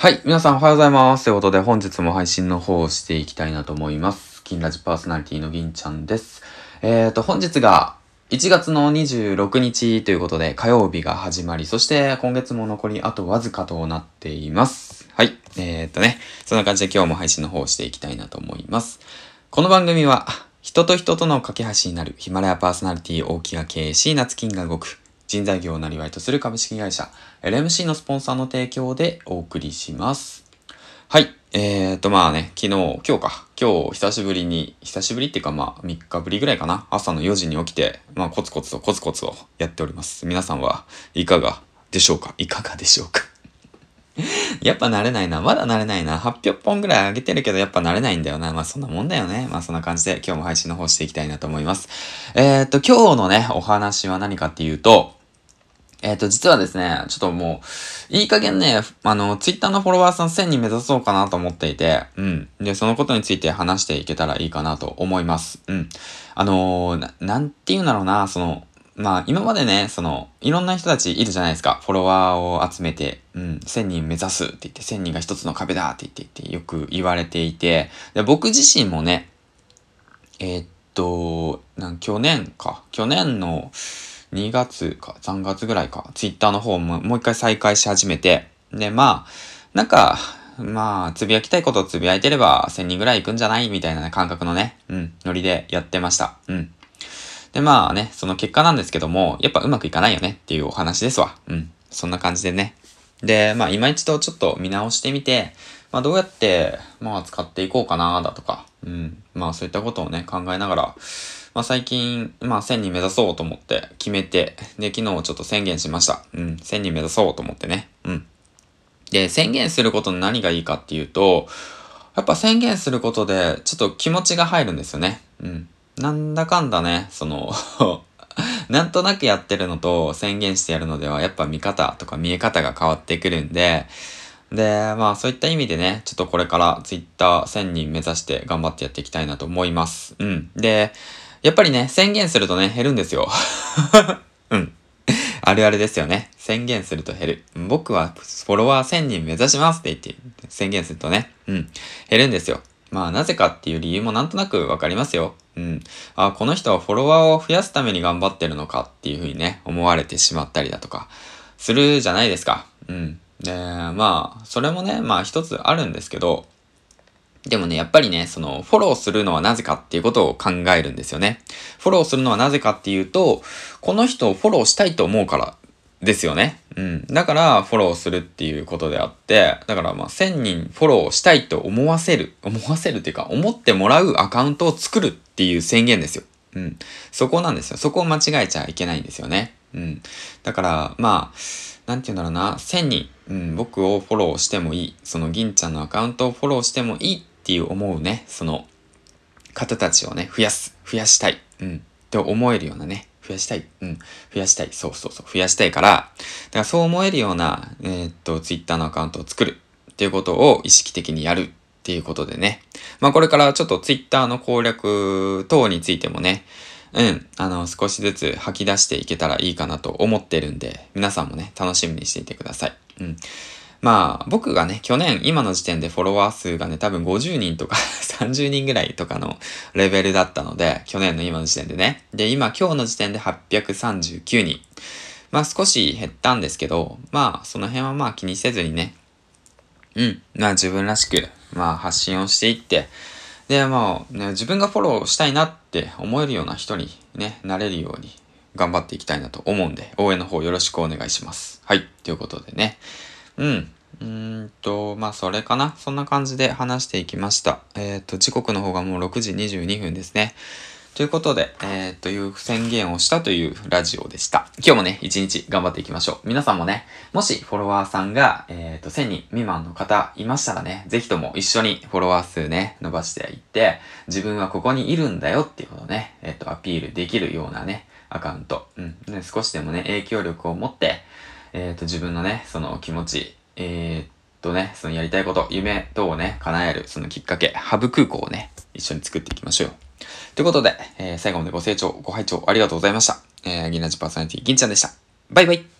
はい。皆さんおはようございます。ということで本日も配信の方をしていきたいなと思います。金ラジパーソナリティの銀ちゃんです。えーと、本日が1月の26日ということで火曜日が始まり、そして今月も残りあとわずかとなっています。はい。えーとね、そんな感じで今日も配信の方をしていきたいなと思います。この番組は人と人との架け橋になるヒマラヤパーソナリティ大木が経営し、夏金が動く人材業をなりわいとする株式会社 LMC のスポンサーの提供でお送りします。はい。えーと、まあね、昨日、今日か。今日、久しぶりに、久しぶりっていうかまあ、3日ぶりぐらいかな。朝の4時に起きて、まあ、コツコツとコツコツをやっております。皆さんはいかがでしょうか？いかがでしょうか？やっぱ慣れないな。まだ慣れないな。800本ぐらい上げてるけど、やっぱ慣れないんだよな。まあそんなもんだよね。まあそんな感じで今日も配信の方していきたいなと思います。えー、っと、今日のね、お話は何かっていうと、えっ、と、実はですね、ちょっともう、いい加減ね、あの、ツイッターのフォロワーさん1000人目指そうかなと思っていて、うん。で、そのことについて話していけたらいいかなと思います。うん。あのーな、んて言うんだろうな、その、まあ、今までね、その、いろんな人たちいるじゃないですか。フォロワーを集めて、うん、1000人目指すって言って、1000人が一つの壁だって言って言って、よく言われていて、で僕自身もね、えーっと、なん去年か、去年の2月か3月ぐらいか、ツイッターの方ももう一回再開し始めて、で、まあ、なんか、まあ、つぶやきたいことをつぶやいてれば1000人ぐらい行くんじゃない？みたいな、感覚のね、うん、ノリでやってました。うん。で、まあね、その結果なんですけども、やっぱうまくいかないよねっていうお話ですわ。うん。そんな感じでね。で、まあ今一度ちょっと見直してみて、まあどうやって、まあ使っていこうかな、だとか、うん。まあそういったことをね、考えながら、まあ最近、まあ1000人目指そうと思って決めて、で、昨日ちょっと宣言しました。うん。1000人目指そうと思ってね。うん。で、宣言することの何がいいかっていうと、やっぱ宣言することで、ちょっと気持ちが入るんですよね。うん。なんだかんだね、その、なんとなくやってるのと宣言してやるのでは、やっぱ見方とか見え方が変わってくるんで、で、まあそういった意味でね、ちょっとこれからツイッター1000人目指して頑張ってやっていきたいなと思います。うん。で、やっぱりね、宣言するとね、減るんですよ。うん。あるあるですよね。宣言すると減る。僕はフォロワー1000人目指しますって言って宣言するとね、うん、減るんですよ。まあなぜかっていう理由もなんとなくわかりますよ。うん。あ、この人はフォロワーを増やすために頑張ってるのかっていうふうにね、思われてしまったりだとか、するじゃないですか。うん。で、まあ、それもね、まあ一つあるんですけど、でもね、やっぱりね、その、フォローするのはなぜかっていうことを考えるんですよね。フォローするのはなぜかっていうと、この人をフォローしたいと思うからですよね。うん。だから、フォローするっていうことであって、だからまあ、1000人フォローしたいと思わせる、思わせるっていうか、思ってもらうアカウントを作るっていう宣言ですよ。うん。そこなんですよ。そこを間違えちゃいけないんですよね。うん。だから、まあ、なんて言うんだろうな、1000人、うん、僕をフォローしてもいい、その銀ちゃんのアカウントをフォローしてもいいっていう思うね、その方たちをね、増やす、増やしたい、うん、って思えるようなね、増やしたい、うん、増やしたい、そうそうそう、増やしたいから、だからそう思えるような、えーっと、ツイッターのアカウントを作る。っていうことを意識的にやる。っていうことでね、まあこれからちょっとツイッターの攻略等についてもね、うん、あの、少しずつ吐き出していけたらいいかなと思ってるんで、皆さんもね、楽しみにしていてください。うん。まあ、僕がね、去年、今の時点でフォロワー数がね、多分50人とか 30人ぐらいとかのレベルだったので、去年の今の時点でね。で、今、今日の時点で839人。まあ、少し減ったんですけど、まあ、その辺はまあ気にせずにね、うん、まあ自分らしく、まあ発信をしていって、で、まあ、ね、自分がフォローしたいなって思えるような人にね、なれるように頑張っていきたいなと思うんで、応援の方よろしくお願いします。はい。ということでね。うん。うんと、まあ、それかな。そんな感じで話していきました。えっ、と、時刻の方がもう6時22分ですね。ということで、えー、という宣言をしたというラジオでした。今日もね、一日頑張っていきましょう。皆さんもね、もしフォロワーさんが、えー、と、1000人未満の方いましたらね、ぜひとも一緒にフォロワー数ね、伸ばしていって、自分はここにいるんだよっていうことをね、えっ、と、アピールできるようなね、アカウント。うん。ね、少しでもね、影響力を持って、えっ、と、自分のね、その気持ち、えー、とね、そのやりたいこと、夢等をね、叶える、そのきっかけ、ハブ空港をね、一緒に作っていきましょう。ということで、えー最後までご清聴、ご拝聴ありがとうございました。えー、銀ラジパーソナリティ、銀ちゃんでした。バイバイ